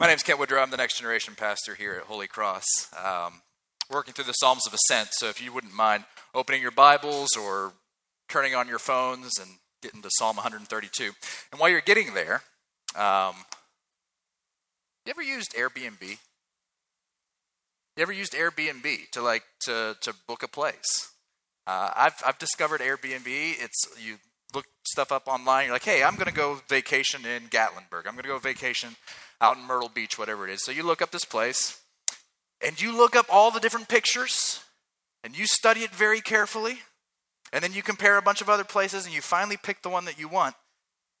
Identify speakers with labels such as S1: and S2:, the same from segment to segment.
S1: My name is Kent Woodrow. I'm the next generation pastor here at Holy Cross, um, working through the Psalms of Ascent. So if you wouldn't mind opening your Bibles or turning on your phones and getting to Psalm 132. And while you're getting there, um, you ever used Airbnb? You ever used Airbnb to like to to book a place? Uh, I've I've discovered Airbnb. It's you look stuff up online. You're like, hey, I'm going to go vacation in Gatlinburg. I'm going to go vacation out in Myrtle Beach, whatever it is. So you look up this place, and you look up all the different pictures, and you study it very carefully, and then you compare a bunch of other places, and you finally pick the one that you want.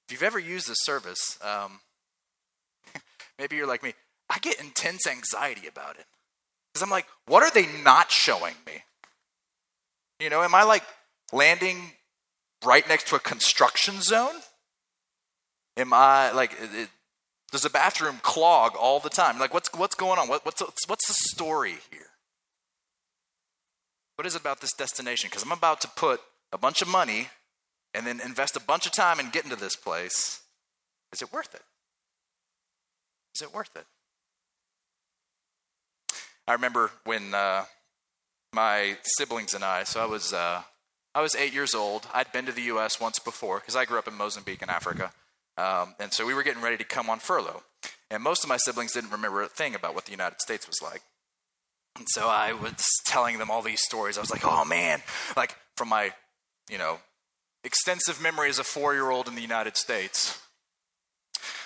S1: If you've ever used this service, um, maybe you're like me. I get intense anxiety about it because I'm like, what are they not showing me? You know, am I like landing right next to a construction zone? Am I like? It, does the bathroom clog all the time? Like, what's, what's going on? What, what's, what's the story here? What is it about this destination? Because I'm about to put a bunch of money and then invest a bunch of time in getting to this place. Is it worth it? Is it worth it? I remember when uh, my siblings and I, so I was, uh, I was eight years old. I'd been to the U.S. once before because I grew up in Mozambique in Africa. Um, and so we were getting ready to come on furlough. And most of my siblings didn't remember a thing about what the United States was like. And so I was telling them all these stories. I was like, oh man, like from my, you know, extensive memory as a four year old in the United States.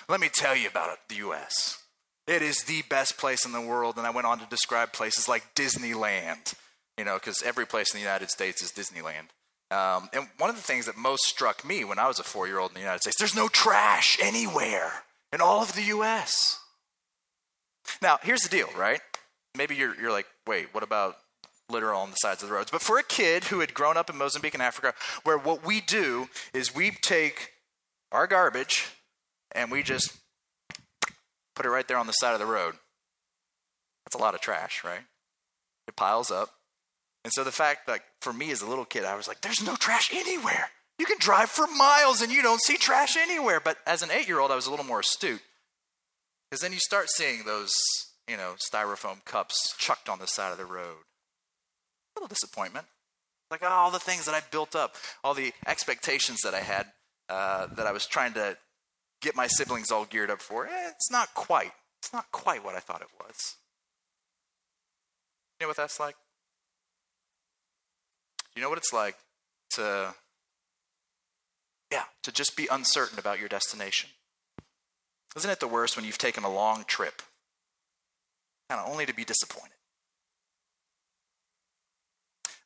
S1: Let me tell you about it, the US. It is the best place in the world. And I went on to describe places like Disneyland, you know, because every place in the United States is Disneyland. Um, and one of the things that most struck me when I was a four year old in the United States, there's no trash anywhere in all of the US. Now, here's the deal, right? Maybe you're, you're like, wait, what about litter on the sides of the roads? But for a kid who had grown up in Mozambique and Africa, where what we do is we take our garbage and we just put it right there on the side of the road. That's a lot of trash, right? It piles up. And so the fact that for me as a little kid, I was like, there's no trash anywhere. You can drive for miles and you don't see trash anywhere. But as an eight year old, I was a little more astute. Because then you start seeing those, you know, styrofoam cups chucked on the side of the road. A little disappointment. Like oh, all the things that I built up, all the expectations that I had uh, that I was trying to get my siblings all geared up for. Eh, it's not quite. It's not quite what I thought it was. You know what that's like? You know what it's like to, yeah, to just be uncertain about your destination? Isn't it the worst when you've taken a long trip, kind of only to be disappointed?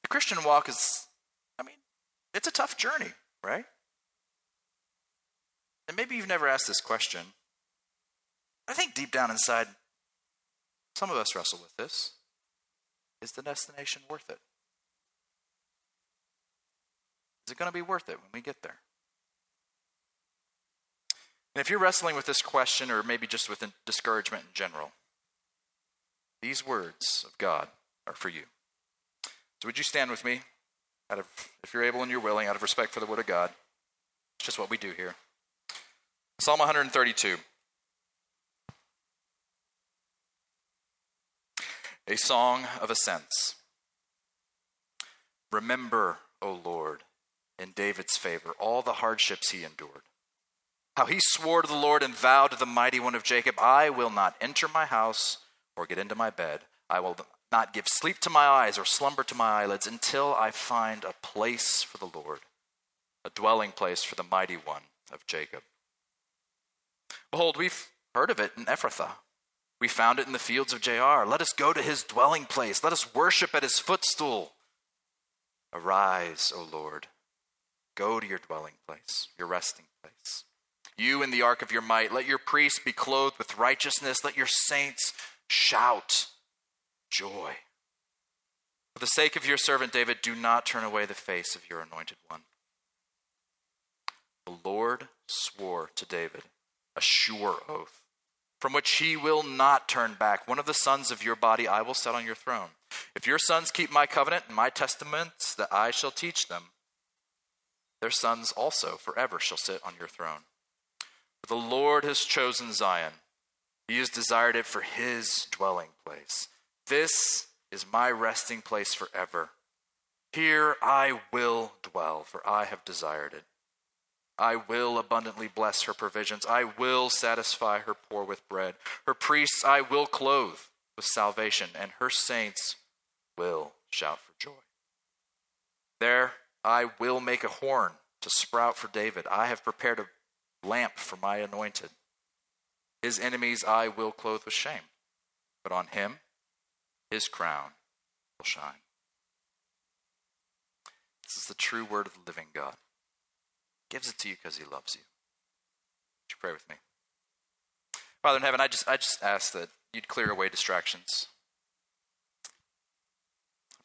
S1: The Christian walk is, I mean, it's a tough journey, right? And maybe you've never asked this question. I think deep down inside, some of us wrestle with this. Is the destination worth it? Is it going to be worth it when we get there? And if you're wrestling with this question, or maybe just with discouragement in general, these words of God are for you. So would you stand with me, out of, if you're able and you're willing, out of respect for the Word of God? It's just what we do here. Psalm 132. A song of ascents. Remember, O Lord, in David's favor, all the hardships he endured. How he swore to the Lord and vowed to the mighty one of Jacob, I will not enter my house or get into my bed. I will not give sleep to my eyes or slumber to my eyelids until I find a place for the Lord, a dwelling place for the mighty one of Jacob. Behold, we've heard of it in Ephrathah. We found it in the fields of Jaar. Let us go to his dwelling place. Let us worship at his footstool. Arise, O Lord Go to your dwelling place, your resting place. You in the ark of your might, let your priests be clothed with righteousness. Let your saints shout joy. For the sake of your servant David, do not turn away the face of your anointed one. The Lord swore to David a sure oath, from which he will not turn back. One of the sons of your body I will set on your throne. If your sons keep my covenant and my testaments that I shall teach them, their sons also forever shall sit on your throne. For the Lord has chosen Zion, He has desired it for his dwelling place. This is my resting place forever. Here I will dwell, for I have desired it. I will abundantly bless her provisions. I will satisfy her poor with bread. Her priests I will clothe with salvation, and her saints will shout for joy. There I will make a horn to sprout for David. I have prepared a lamp for my anointed. His enemies I will clothe with shame, but on him his crown will shine. This is the true word of the living God He gives it to you because he loves you. Would you pray with me? Father in heaven, I just I just ask that you'd clear away distractions.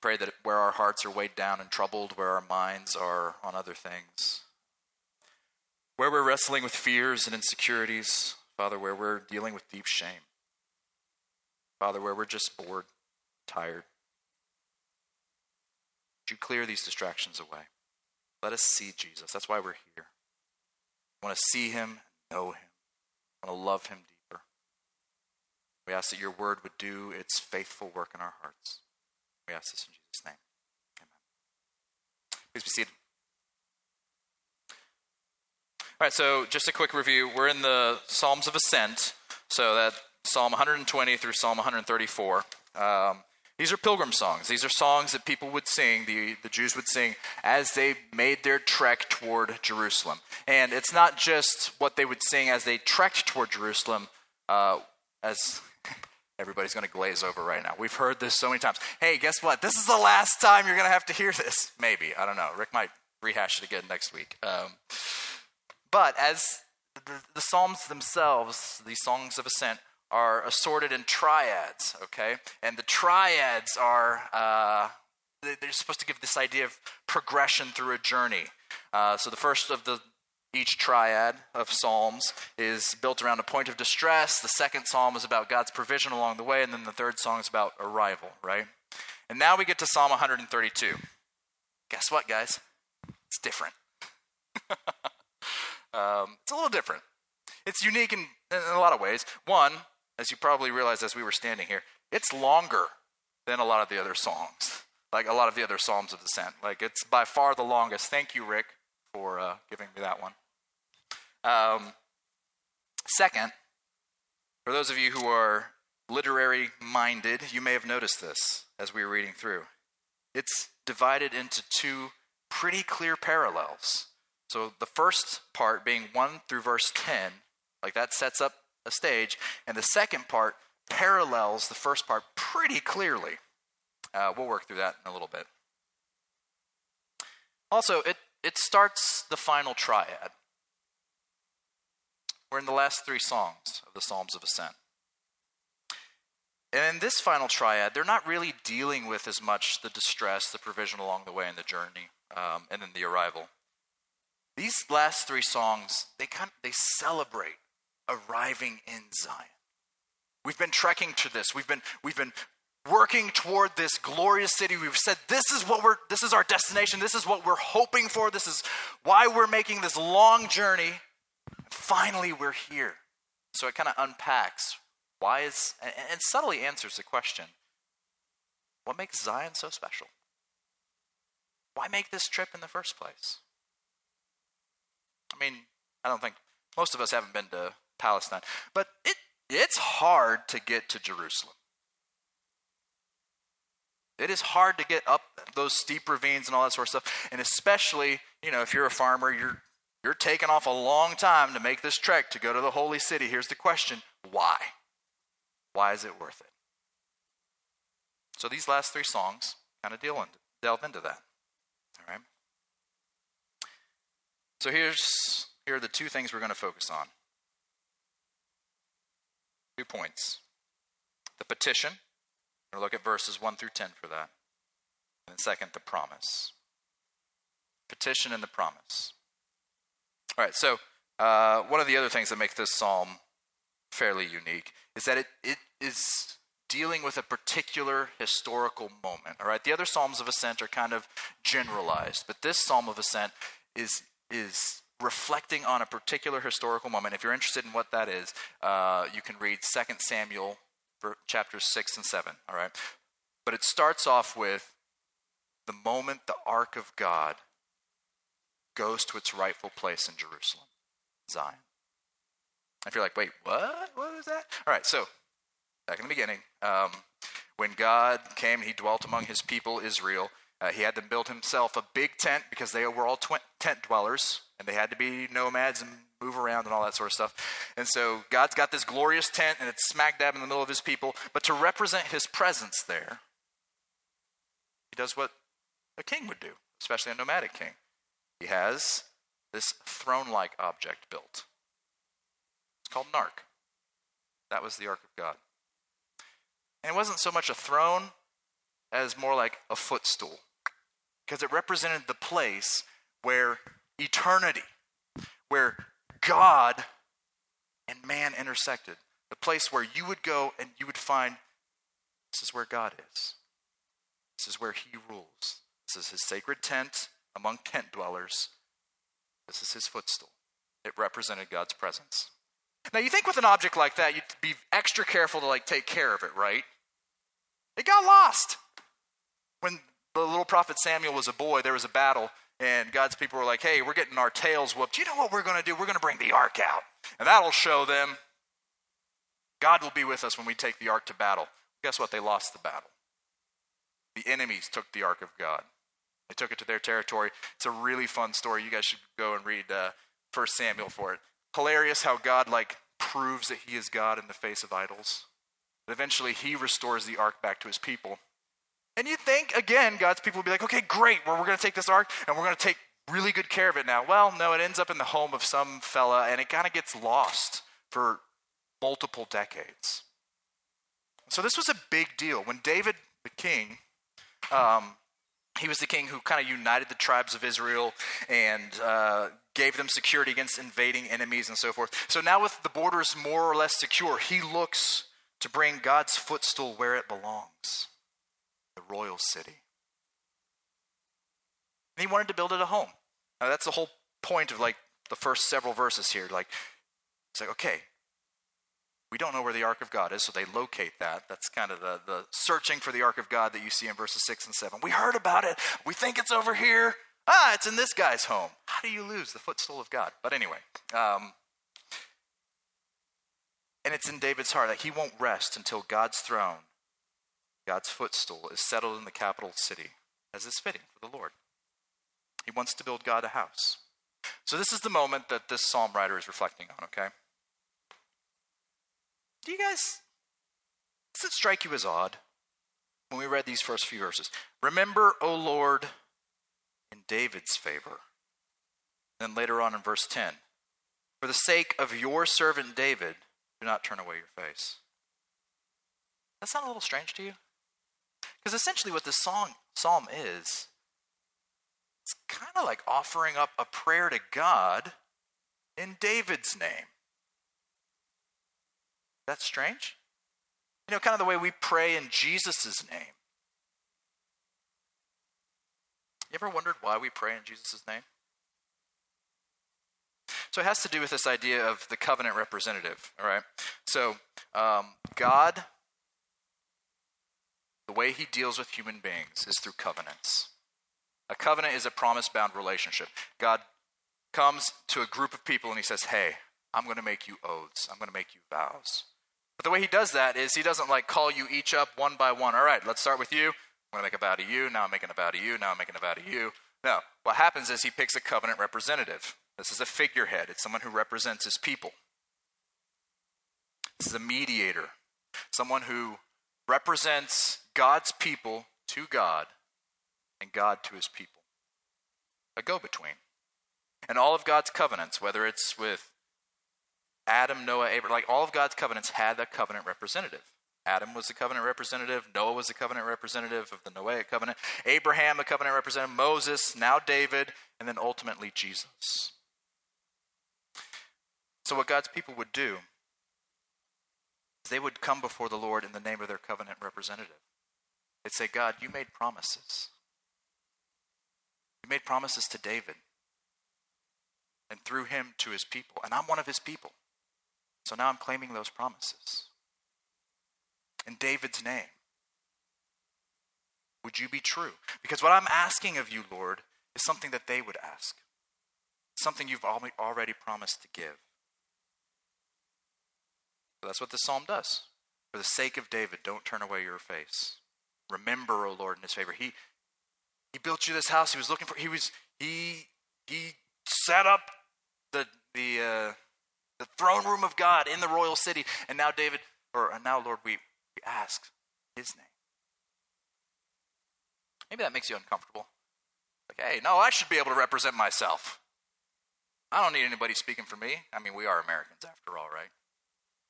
S1: Pray that where our hearts are weighed down and troubled, where our minds are on other things, where we're wrestling with fears and insecurities, Father, where we're dealing with deep shame, Father, where we're just bored, tired, would you clear these distractions away? Let us see Jesus. That's why we're here. We want to see him, know him, we want to love him deeper. We ask that your word would do its faithful work in our hearts. We ask this in Jesus' name. Amen. Please be seated. All right, so just a quick review. We're in the Psalms of Ascent, so that Psalm 120 through Psalm 134. Um, these are pilgrim songs. These are songs that people would sing, the, the Jews would sing, as they made their trek toward Jerusalem. And it's not just what they would sing as they trekked toward Jerusalem, uh, as everybody's going to glaze over right now. We've heard this so many times. Hey, guess what? This is the last time you're going to have to hear this. Maybe. I don't know. Rick might rehash it again next week. Um, but as the, the Psalms themselves, these songs of ascent, are assorted in triads, okay? And the triads are, uh, they're supposed to give this idea of progression through a journey. Uh, so the first of the each triad of psalms is built around a point of distress. The second psalm is about God's provision along the way, and then the third song is about arrival, right? And now we get to Psalm 132. Guess what, guys? It's different. um, it's a little different. It's unique in, in a lot of ways. One, as you probably realized as we were standing here, it's longer than a lot of the other songs, like a lot of the other Psalms of Ascent. Like it's by far the longest. Thank you, Rick, for uh, giving me that one. Um, second, for those of you who are literary minded, you may have noticed this as we were reading through. It's divided into two pretty clear parallels. So the first part being 1 through verse 10, like that sets up a stage, and the second part parallels the first part pretty clearly. Uh, we'll work through that in a little bit. Also, it, it starts the final triad. We're in the last three songs of the Psalms of Ascent. And in this final triad, they're not really dealing with as much the distress, the provision along the way, and the journey, um, and then the arrival. These last three songs, they kind of, they celebrate arriving in Zion. We've been trekking to this. We've been, we've been working toward this glorious city. We've said this is what we're this is our destination. This is what we're hoping for. This is why we're making this long journey. Finally, we're here. So it kind of unpacks why is and, and subtly answers the question: What makes Zion so special? Why make this trip in the first place? I mean, I don't think most of us haven't been to Palestine. But it, it's hard to get to Jerusalem. It is hard to get up those steep ravines and all that sort of stuff. And especially, you know, if you're a farmer, you're you're taking off a long time to make this trek to go to the holy city. Here's the question why? Why is it worth it? So these last three songs kind of deal delve into that. All right. So here's here are the two things we're going to focus on. Two points. The petition, we'll look at verses 1 through 10 for that. And second, the promise. Petition and the promise. All right, so uh, one of the other things that make this psalm fairly unique is that it, it is dealing with a particular historical moment. All right, the other psalms of ascent are kind of generalized, but this psalm of ascent is is reflecting on a particular historical moment. If you're interested in what that is, uh, you can read 2 Samuel chapters 6 and 7, all right? But it starts off with the moment the ark of God goes to its rightful place in Jerusalem, Zion. If you're like, wait, what? What is that? All right, so back in the beginning, um, when God came, he dwelt among his people, Israel. Uh, he had them build himself a big tent because they were all tw- tent dwellers and they had to be nomads and move around and all that sort of stuff. And so God's got this glorious tent and it's smack dab in the middle of his people. But to represent his presence there, he does what a king would do, especially a nomadic king. He has this throne like object built. It's called an ark. That was the ark of God. And it wasn't so much a throne as more like a footstool, because it represented the place where eternity, where God and man intersected, the place where you would go and you would find this is where God is. This is where He rules. This is His sacred tent among tent dwellers. This is His footstool. It represented God's presence. Now you think with an object like that, you'd be extra careful to like take care of it, right? It got lost. When the little prophet Samuel was a boy, there was a battle, and God's people were like, hey, we're getting our tails whooped. You know what we're going to do? We're going to bring the ark out. And that'll show them God will be with us when we take the ark to battle. Guess what? They lost the battle. The enemies took the ark of God. They took it to their territory. It's a really fun story. You guys should go and read uh, 1 Samuel for it. Hilarious how God like proves that he is God in the face of idols. But eventually he restores the ark back to his people. And you think, again, God's people would be like, okay, great, well, we're going to take this ark and we're going to take really good care of it now. Well, no, it ends up in the home of some fella and it kind of gets lost for multiple decades. So this was a big deal. When David, the king, um, he was the king who kind of united the tribes of Israel and uh, gave them security against invading enemies and so forth. So now, with the borders more or less secure, he looks to bring God's footstool where it belongs the royal city. And he wanted to build it a home. Now, that's the whole point of like the first several verses here. Like, it's like, okay, we don't know where the ark of God is, so they locate that. That's kind of the, the searching for the ark of God that you see in verses 6 and 7. We heard about it. We think it's over here. Ah, it's in this guy's home. How do you lose the footstool of God? But anyway, um, and it's in David's heart that he won't rest until God's throne, God's footstool, is settled in the capital city, as is fitting for the Lord. He wants to build God a house. So, this is the moment that this psalm writer is reflecting on, okay? Do you guys, does it strike you as odd when we read these first few verses? Remember, O Lord, in David's favor. Then later on in verse 10, for the sake of your servant David, do not turn away your face. That sound a little strange to you? Because essentially, what this song, psalm is, it's kind of like offering up a prayer to God in David's name. That's strange? You know, kind of the way we pray in Jesus' name. You ever wondered why we pray in Jesus' name? So it has to do with this idea of the covenant representative, all right? So um, God, the way he deals with human beings is through covenants. A covenant is a promise bound relationship. God comes to a group of people and he says, Hey, I'm going to make you oaths, I'm going to make you vows. But the way he does that is he doesn't like call you each up one by one. All right, let's start with you. I'm going to make a vow to you. Now I'm making a vow to you. Now I'm making a vow to you. No, what happens is he picks a covenant representative. This is a figurehead, it's someone who represents his people. This is a mediator, someone who represents God's people to God and God to his people. A go between. And all of God's covenants, whether it's with Adam, Noah, Abraham, like all of God's covenants had a covenant representative. Adam was the covenant representative. Noah was the covenant representative of the Noahic covenant. Abraham, a covenant representative. Moses, now David, and then ultimately Jesus. So, what God's people would do is they would come before the Lord in the name of their covenant representative. They'd say, God, you made promises. You made promises to David. and through him to his people. And I'm one of his people. So now I'm claiming those promises. In David's name, would you be true? Because what I'm asking of you, Lord, is something that they would ask, something you've already promised to give. So that's what the psalm does. For the sake of David, don't turn away your face. Remember, O Lord, in his favor. He, he built you this house. He was looking for, he was, he, he set up the, the, uh, the throne room of God in the royal city. And now, David, or now, Lord, we, we ask his name. Maybe that makes you uncomfortable. Like, hey, no, I should be able to represent myself. I don't need anybody speaking for me. I mean, we are Americans after all, right?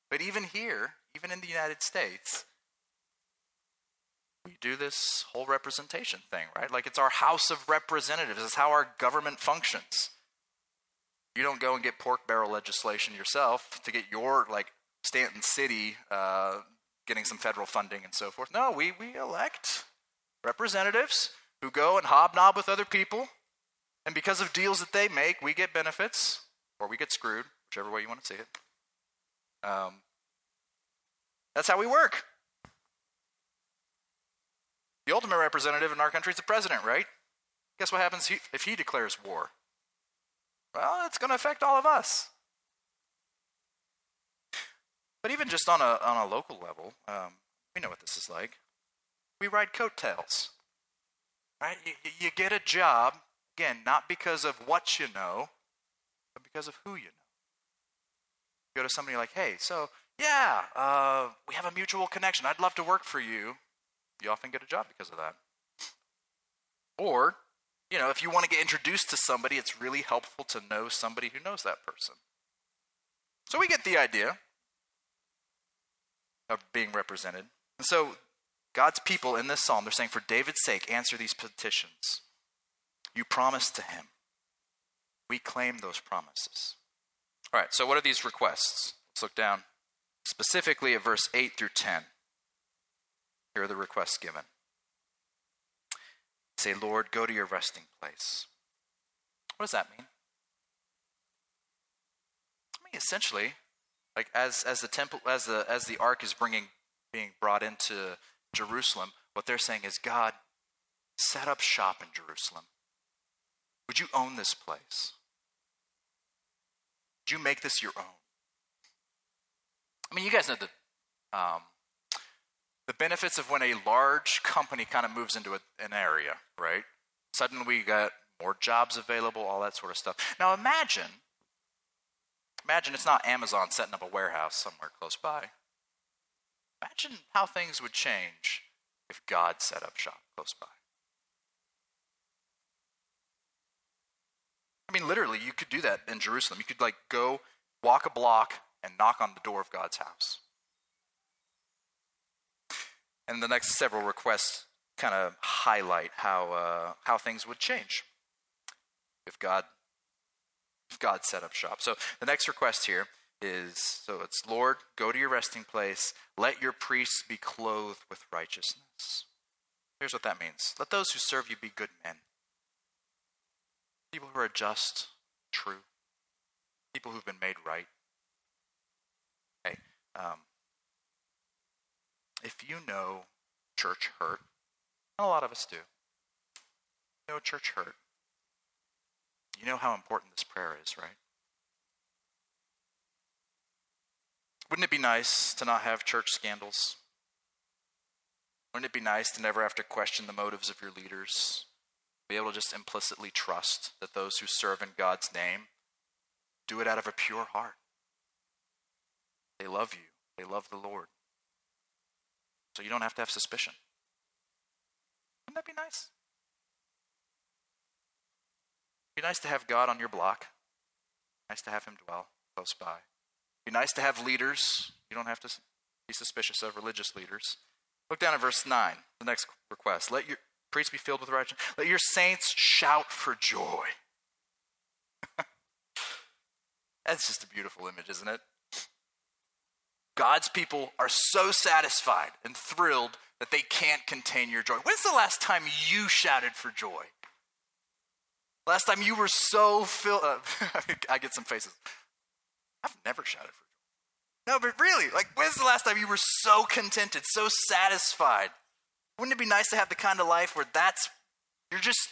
S1: But even here, even in the United States, we do this whole representation thing, right? Like it's our House of Representatives. It's how our government functions. You don't go and get pork barrel legislation yourself to get your like Stanton City uh, getting some federal funding and so forth. No, we we elect representatives who go and hobnob with other people, and because of deals that they make, we get benefits or we get screwed, whichever way you want to see it. Um, that's how we work. The ultimate representative in our country is the president, right? Guess what happens if he declares war? Well, it's going to affect all of us. But even just on a, on a local level, um, we know what this is like. We ride coattails, right? You, you get a job, again, not because of what you know, but because of who you know. You go to somebody like, hey, so, yeah, uh, we have a mutual connection. I'd love to work for you you often get a job because of that. Or, you know, if you want to get introduced to somebody, it's really helpful to know somebody who knows that person. So we get the idea of being represented. And so God's people in this psalm, they're saying, for David's sake, answer these petitions. You promised to him. We claim those promises. All right, so what are these requests? Let's look down specifically at verse 8 through 10. Here are the requests given. Say, Lord, go to your resting place. What does that mean? I mean, essentially, like as as the temple, as the as the ark is bringing being brought into Jerusalem, what they're saying is, God, set up shop in Jerusalem. Would you own this place? Would you make this your own? I mean, you guys know that um, the benefits of when a large company kind of moves into a, an area, right? Suddenly we got more jobs available, all that sort of stuff. Now imagine, imagine it's not Amazon setting up a warehouse somewhere close by. Imagine how things would change if God set up shop close by. I mean, literally, you could do that in Jerusalem. You could like go walk a block and knock on the door of God's house. And the next several requests kind of highlight how, uh, how things would change if God, if God set up shop. So the next request here is so it's Lord, go to your resting place, let your priests be clothed with righteousness. Here's what that means let those who serve you be good men, people who are just, true, people who've been made right. Hey, um, if you know church hurt, and a lot of us do, you know church hurt, you know how important this prayer is, right? Wouldn't it be nice to not have church scandals? Wouldn't it be nice to never have to question the motives of your leaders? Be able to just implicitly trust that those who serve in God's name do it out of a pure heart. They love you, they love the Lord. So you don't have to have suspicion. Wouldn't that be nice? Be nice to have God on your block. Nice to have him dwell close by. Be nice to have leaders. You don't have to be suspicious of religious leaders. Look down at verse 9, the next request. Let your priests be filled with righteousness. Let your saints shout for joy. That's just a beautiful image, isn't it? God's people are so satisfied and thrilled that they can't contain your joy. When's the last time you shouted for joy? Last time you were so filled. Uh, I get some faces. I've never shouted for joy. No, but really, like, when's the last time you were so contented, so satisfied? Wouldn't it be nice to have the kind of life where that's, you're just,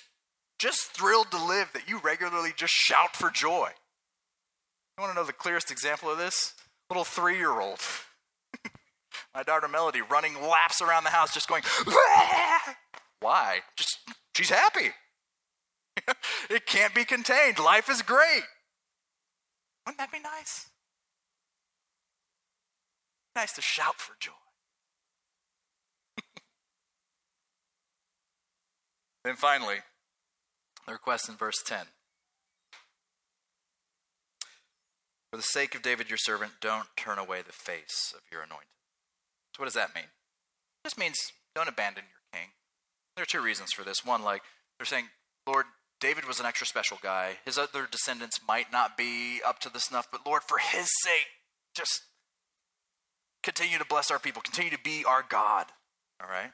S1: just thrilled to live, that you regularly just shout for joy? You want to know the clearest example of this? Little three year old. My daughter Melody running laps around the house just going, why? Just, she's happy. it can't be contained. Life is great. Wouldn't that be nice? Nice to shout for joy. then finally, the request in verse 10. For the sake of David your servant, don't turn away the face of your anointed. So, what does that mean? It just means don't abandon your king. There are two reasons for this. One, like they're saying, Lord, David was an extra special guy. His other descendants might not be up to the snuff, but Lord, for his sake, just continue to bless our people, continue to be our God. All right?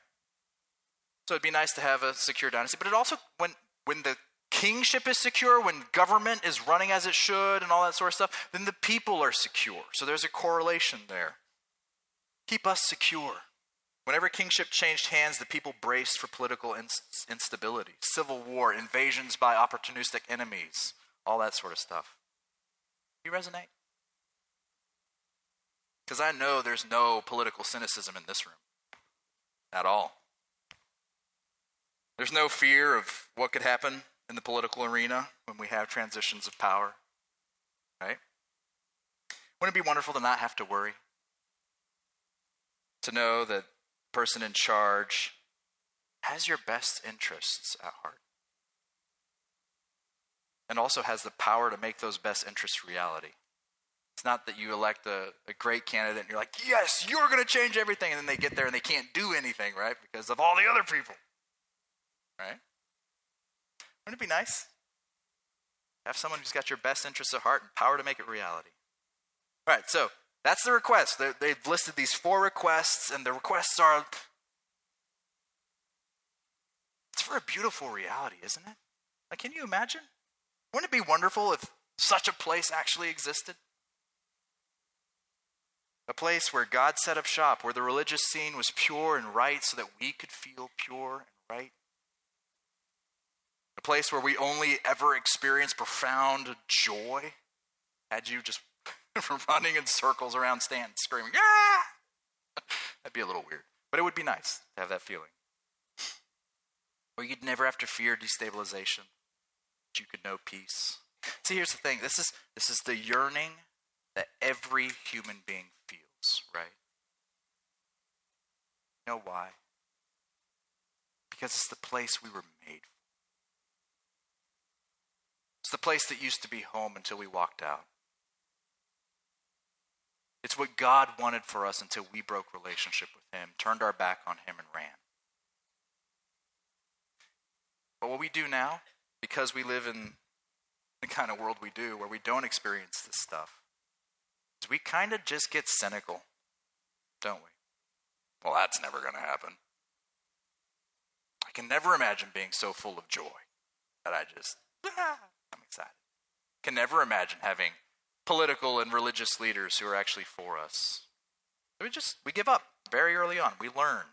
S1: So it'd be nice to have a secure dynasty, but it also when when the kingship is secure, when government is running as it should and all that sort of stuff, then the people are secure. So there's a correlation there. Keep us secure. Whenever kingship changed hands, the people braced for political instability, civil war, invasions by opportunistic enemies, all that sort of stuff. You resonate? Because I know there's no political cynicism in this room at all. There's no fear of what could happen in the political arena when we have transitions of power, right? Wouldn't it be wonderful to not have to worry? To know that the person in charge has your best interests at heart and also has the power to make those best interests reality. It's not that you elect a, a great candidate and you're like, yes, you're going to change everything. And then they get there and they can't do anything, right? Because of all the other people, right? Wouldn't it be nice? Have someone who's got your best interests at heart and power to make it reality. All right, so that's the request. they they've listed these four requests, and the requests are. It's for a beautiful reality, isn't it? Like, can you imagine? Wouldn't it be wonderful if such a place actually existed? A place where God set up shop, where the religious scene was pure and right so that we could feel pure and right. A place where we only ever experience profound joy. Had you just running in circles around Stanton screaming, yeah! That'd be a little weird. But it would be nice to have that feeling. Or you'd never have to fear destabilization. You could know peace. See, here's the thing. This is this is the yearning that every human being feels, right? You know why? Because it's the place we were made for. It's the place that used to be home until we walked out. It's what God wanted for us until we broke relationship with Him, turned our back on Him, and ran. But what we do now, because we live in the kind of world we do where we don't experience this stuff, is we kind of just get cynical, don't we? Well, that's never going to happen. I can never imagine being so full of joy that I just, ah, Excited. Can never imagine having political and religious leaders who are actually for us. We just we give up very early on. We learn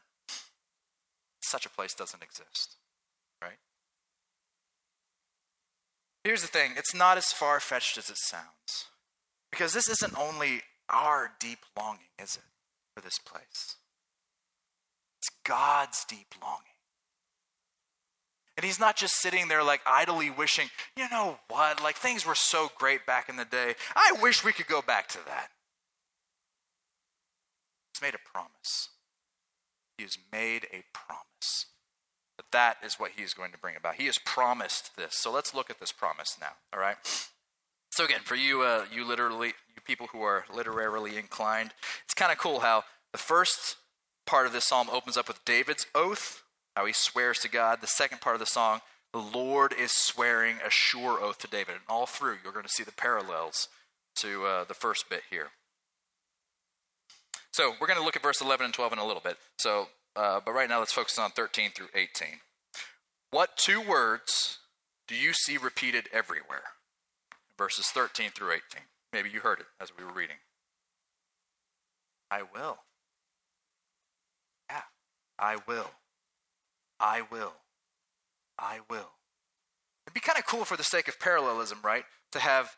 S1: such a place doesn't exist, right? Here's the thing, it's not as far-fetched as it sounds. Because this isn't only our deep longing, is it, for this place? It's God's deep longing. And he's not just sitting there like idly wishing, you know what, like things were so great back in the day. I wish we could go back to that. He's made a promise. He has made a promise. But that is what he is going to bring about. He has promised this. So let's look at this promise now, all right? So again, for you, uh, you literally, you people who are literarily inclined, it's kind of cool how the first part of this psalm opens up with David's oath how he swears to God. The second part of the song, the Lord is swearing a sure oath to David. And all through, you're going to see the parallels to uh, the first bit here. So we're going to look at verse 11 and 12 in a little bit. So, uh, but right now, let's focus on 13 through 18. What two words do you see repeated everywhere? Verses 13 through 18. Maybe you heard it as we were reading. I will. Yeah, I will. I will. I will. It'd be kind of cool for the sake of parallelism, right? To have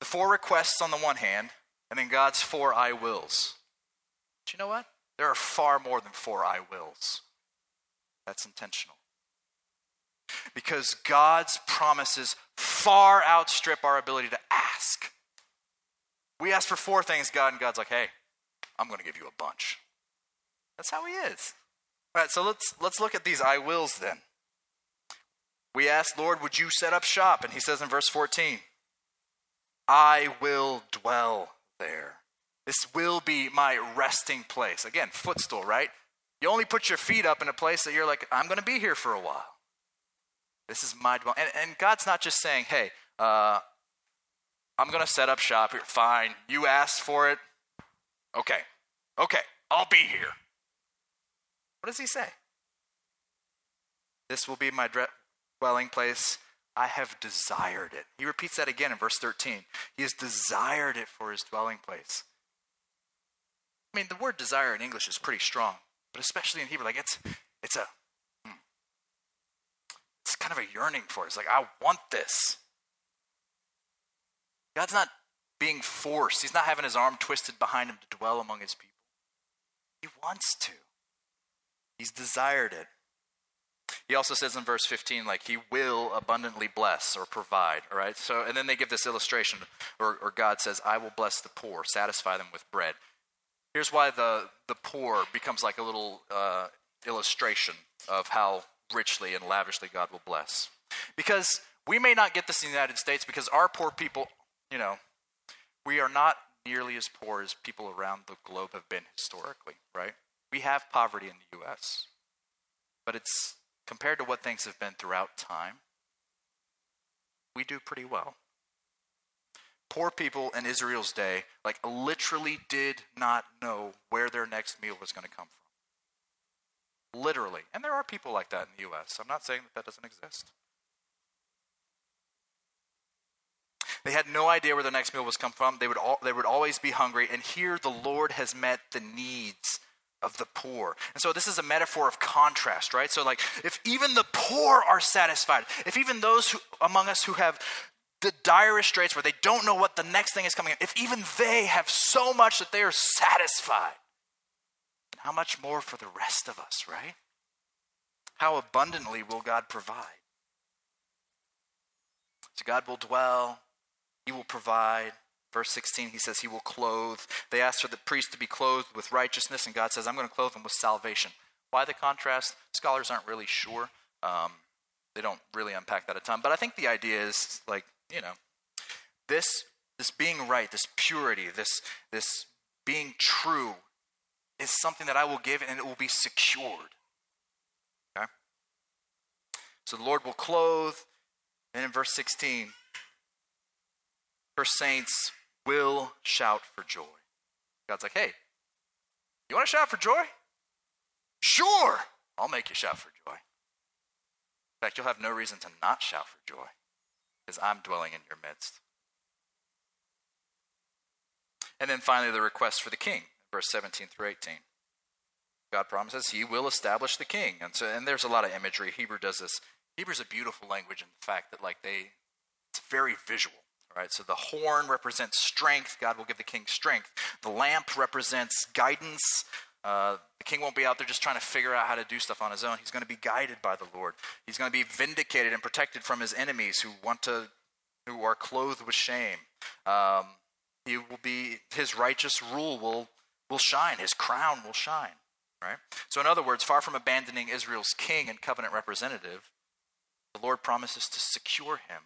S1: the four requests on the one hand, and then God's four I wills. But you know what? There are far more than four I wills. That's intentional. Because God's promises far outstrip our ability to ask. We ask for four things, God, and God's like, hey, I'm going to give you a bunch. That's how He is. All right, so let's, let's look at these I wills then. We ask, Lord, would you set up shop? And He says in verse 14, I will dwell there. This will be my resting place. Again, footstool, right? You only put your feet up in a place that you're like, I'm going to be here for a while. This is my dwelling. And, and God's not just saying, hey, uh, I'm going to set up shop here. Fine. You asked for it. Okay. Okay. I'll be here. What does he say? This will be my dwelling place. I have desired it. He repeats that again in verse 13. He has desired it for his dwelling place. I mean, the word desire in English is pretty strong, but especially in Hebrew, like it's it's a hmm, it's kind of a yearning for it. It's like I want this. God's not being forced. He's not having his arm twisted behind him to dwell among his people. He wants to. He's desired it. He also says in verse 15, like, he will abundantly bless or provide, all right? So, and then they give this illustration, or, or God says, I will bless the poor, satisfy them with bread. Here's why the, the poor becomes like a little uh, illustration of how richly and lavishly God will bless. Because we may not get this in the United States because our poor people, you know, we are not nearly as poor as people around the globe have been historically, right? We have poverty in the U.S., but it's compared to what things have been throughout time, we do pretty well. Poor people in Israel's day, like, literally did not know where their next meal was going to come from. Literally. And there are people like that in the U.S. I'm not saying that that doesn't exist. They had no idea where their next meal was come from. They would, they would always be hungry. And here the Lord has met the needs of the poor. And so this is a metaphor of contrast, right? So like if even the poor are satisfied, if even those who, among us who have the direst straits where they don't know what the next thing is coming, if even they have so much that they are satisfied, how much more for the rest of us, right? How abundantly will God provide? So God will dwell he will provide. Verse 16, he says he will clothe. They asked for the priest to be clothed with righteousness, and God says, I'm going to clothe them with salvation. Why the contrast? Scholars aren't really sure. Um, they don't really unpack that a ton. But I think the idea is like, you know, this this being right, this purity, this this being true is something that I will give and it will be secured. Okay? So the Lord will clothe. And in verse 16, her saints will shout for joy. God's like, hey, you want to shout for joy? Sure, I'll make you shout for joy. In fact, you'll have no reason to not shout for joy because I'm dwelling in your midst. And then finally, the request for the king, verse 17 through 18. God promises he will establish the king. And so and there's a lot of imagery. Hebrew does this. Hebrew's a beautiful language in the fact that like they it's very visual. Right, so the horn represents strength. God will give the king strength. The lamp represents guidance. Uh, the king won't be out there just trying to figure out how to do stuff on his own. He's going to be guided by the Lord. He's going to be vindicated and protected from his enemies who want to, who are clothed with shame. Um, he will be his righteous rule will will shine. His crown will shine. Right. So, in other words, far from abandoning Israel's king and covenant representative, the Lord promises to secure him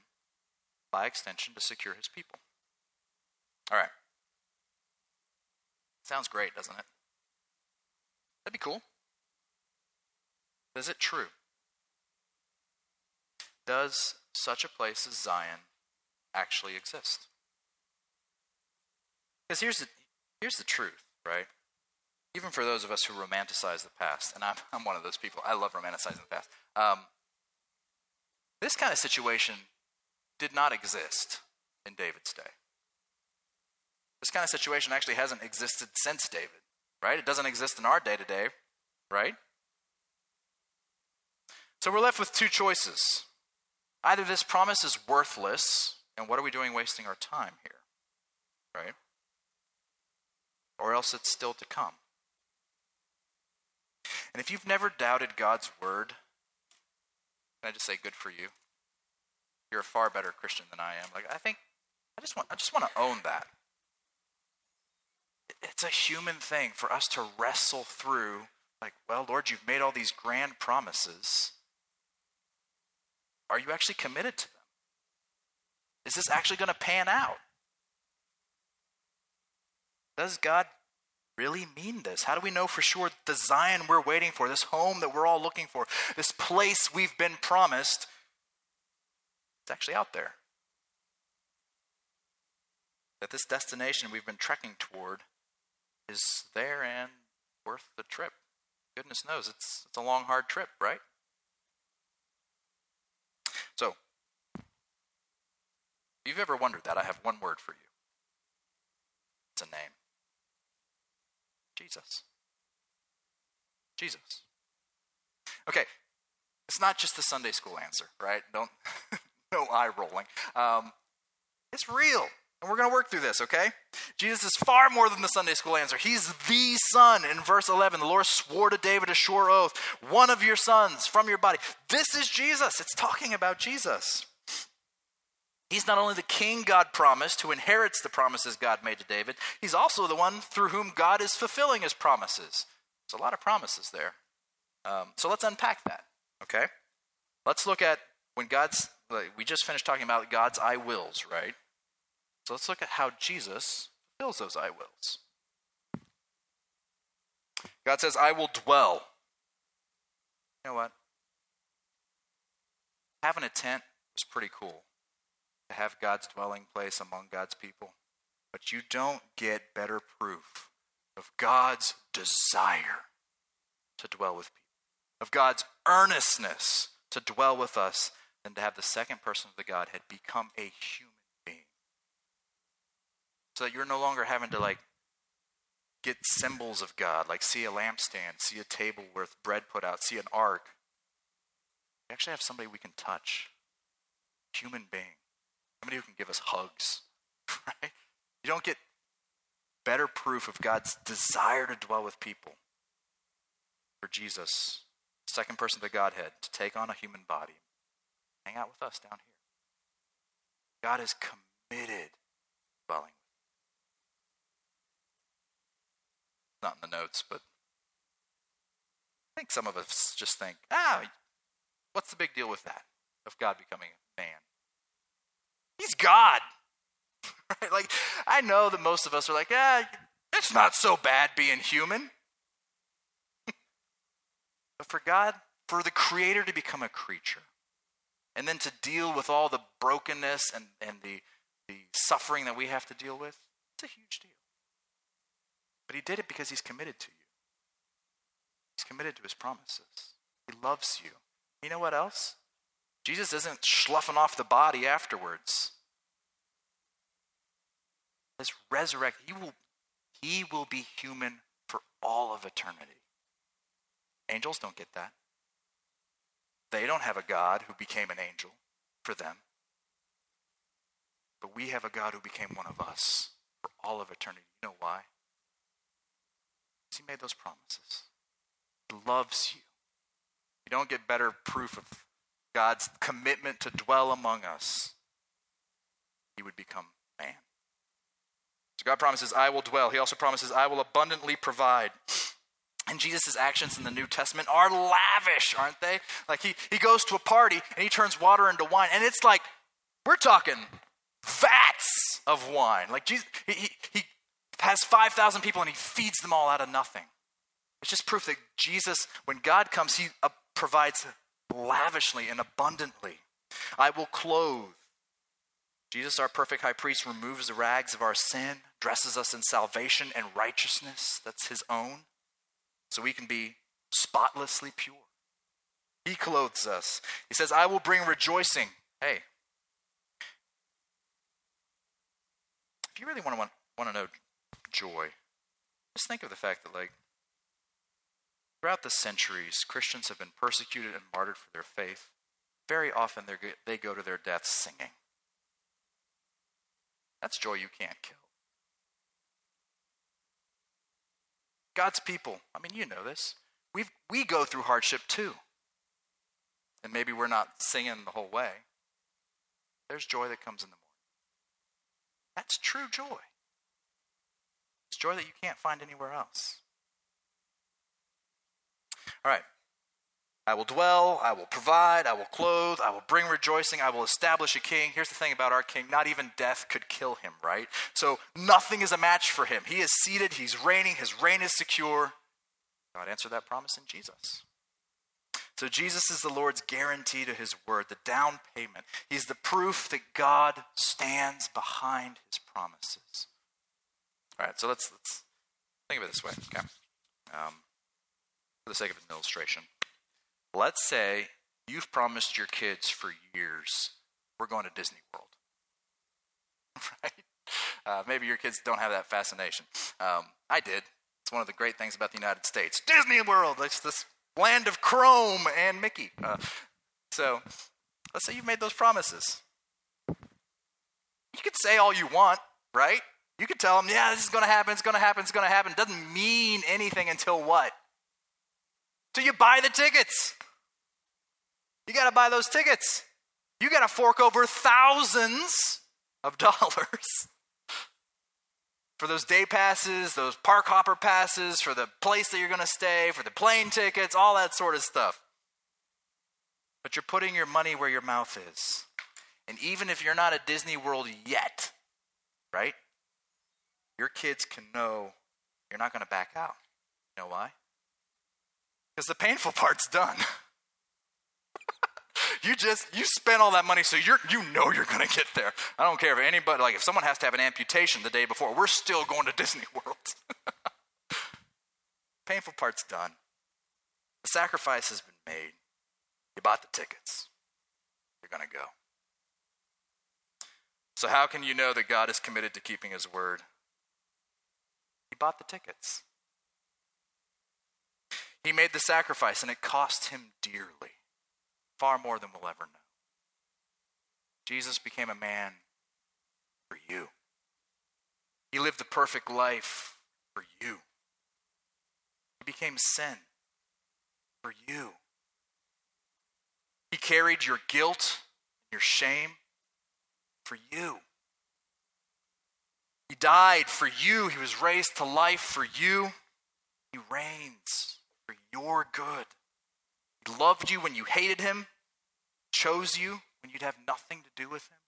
S1: by extension, to secure his people. All right. Sounds great, doesn't it? That'd be cool. Is it true? Does such a place as Zion actually exist? Because here's the, here's the truth, right? Even for those of us who romanticize the past, and I'm, I'm one of those people, I love romanticizing the past. Um, This kind of situation did not exist in David's day. This kind of situation actually hasn't existed since David, right? It doesn't exist in our day to day, right? So we're left with two choices. Either this promise is worthless, and what are we doing wasting our time here, right? Or else it's still to come. And if you've never doubted God's word, can I just say good for you? You're a far better Christian than I am. Like I think I just want I just want to own that. It's a human thing for us to wrestle through like, well, Lord, you've made all these grand promises. Are you actually committed to them? Is this actually going to pan out? Does God really mean this? How do we know for sure the Zion we're waiting for, this home that we're all looking for, this place we've been promised, it's actually out there? That this destination we've been trekking toward is there and worth the trip. Goodness knows it's, it's a long, hard trip, right? So, if you've ever wondered that, I have one word for you it's a name Jesus. Jesus. Okay, it's not just the Sunday school answer, right? Don't, no eye rolling. Um, it's real. And we're going to work through this, okay? Jesus is far more than the Sunday school answer. He's the Son. In verse 11, the Lord swore to David a sure oath one of your sons from your body. This is Jesus. It's talking about Jesus. He's not only the king God promised, who inherits the promises God made to David, he's also the one through whom God is fulfilling his promises. There's a lot of promises there. Um, so let's unpack that, okay? Let's look at when God's, we just finished talking about God's I wills, right? So let's look at how Jesus fulfills those I wills. God says, I will dwell. You know what? Having a tent is pretty cool to have God's dwelling place among God's people. But you don't get better proof of God's desire to dwell with people, of God's earnestness to dwell with us, than to have the second person of the Godhead become a human being. so that you're no longer having to like get symbols of God, like see a lampstand, see a table with bread put out, see an ark. We actually have somebody we can touch, human being, somebody who can give us hugs, right? You don't get better proof of God's desire to dwell with people for Jesus, second person of the Godhead, to take on a human body, hang out with us down here. God is committed to dwelling not in the notes, but I think some of us just think, ah, what's the big deal with that? Of God becoming a man? He's God. right? Like, I know that most of us are like, ah, it's not so bad being human. but for God, for the Creator to become a creature, and then to deal with all the brokenness and, and the, the suffering that we have to deal with, it's a huge deal. But he did it because he's committed to you. He's committed to his promises. He loves you. You know what else? Jesus isn't sloughing off the body afterwards. His resurrect, he will, he will be human for all of eternity. Angels don't get that. They don't have a God who became an angel for them. But we have a God who became one of us for all of eternity. You know why? He made those promises. He loves you. You don't get better proof of God's commitment to dwell among us. He would become man. So God promises, I will dwell. He also promises, I will abundantly provide. And Jesus' actions in the New Testament are lavish, aren't they? Like he, he goes to a party and he turns water into wine. And it's like, we're talking vats of wine. Like Jesus, he, he, he has 5,000 people and he feeds them all out of nothing. It's just proof that Jesus, when God comes, he uh, provides lavishly and abundantly. I will clothe. Jesus, our perfect high priest, removes the rags of our sin, dresses us in salvation and righteousness that's his own, so we can be spotlessly pure. He clothes us. He says, I will bring rejoicing. Hey, if you really want to want, want to know joy, just think of the fact that, like, throughout the centuries, Christians have been persecuted and martyred for their faith. Very often, they go to their deaths singing. That's joy you can't kill. God's people, I mean, you know this. we we go through hardship too. And maybe we're not singing the whole way. There's joy that comes in the morning. That's true joy. It's joy that you can't find anywhere else. All right. I will dwell, I will provide, I will clothe, I will bring rejoicing, I will establish a king. Here's the thing about our king not even death could kill him, right? So nothing is a match for him. He is seated, he's reigning, his reign is secure. God answered that promise in Jesus. So Jesus is the Lord's guarantee to his word, the down payment. He's the proof that God stands behind his promises. All right, so let's, let's think of it this way, okay? Um, for the sake of an illustration. Let's say you've promised your kids for years, we're going to Disney World. right? Uh, maybe your kids don't have that fascination. Um, I did. It's one of the great things about the United States. Disney World, it's this land of Chrome and Mickey. Uh, so let's say you've made those promises. You could say all you want, right? You could tell them, yeah, this is going to happen, it's going to happen, it's going to happen. It doesn't mean anything until what? Till you buy the tickets. You got to buy those tickets. You got to fork over thousands of dollars for those day passes, those park hopper passes, for the place that you're going to stay, for the plane tickets, all that sort of stuff. But you're putting your money where your mouth is. And even if you're not at Disney World yet, right? Your kids can know you're not going to back out. You know why? Because the painful part's done. you just you spent all that money so you're you know you're to get there. I don't care if anybody like if someone has to have an amputation the day before we're still going to disney world. Painful part's done. The sacrifice has been made. You bought the tickets. You're to go. So how can you know that god is committed to keeping his word? He bought the tickets he made the sacrifice and it cost him dearly far more than we'll ever know. Jesus became a man for you. He lived the perfect life for you. He became sin for you. He carried your guilt, and your shame for you. He died for you. He was raised to life for you. He reigns your good. He loved you when you hated him, chose you when you'd have nothing to do with him.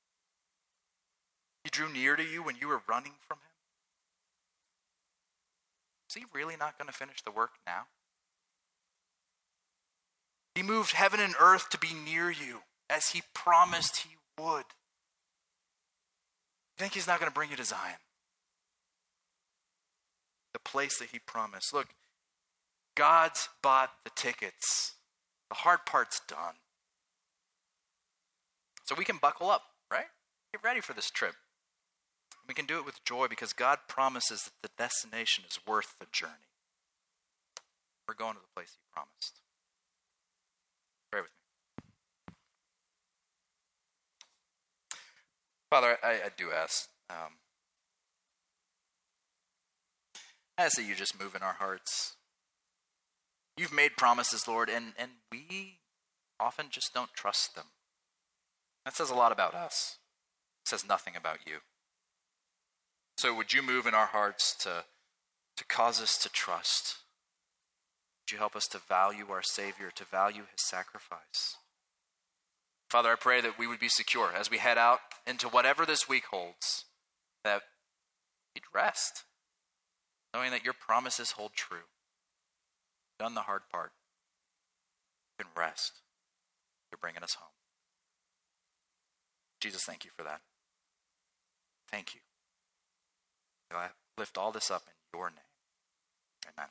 S1: He drew near to you when you were running from him. Is he really not going to finish the work now? He moved heaven and earth to be near you as he promised he would. You think he's not going to bring you to Zion? The place that he promised. Look, God's bought the tickets. The hard part's done. So we can buckle up, right? Get ready for this trip. We can do it with joy because God promises that the destination is worth the journey. We're going to the place He promised. Pray with me. Father, I, I do ask. Um, I ask that you just move in our hearts. You've made promises, Lord, and, and we often just don't trust them. That says a lot about us. It says nothing about you. So would you move in our hearts to, to cause us to trust? Would you help us to value our Savior, to value his sacrifice? Father, I pray that we would be secure as we head out into whatever this week holds, that we'd rest, knowing that your promises hold true done the hard part. You can rest. You're bringing us home. Jesus, thank you for that. Thank you. I lift all this up in your name. Amen.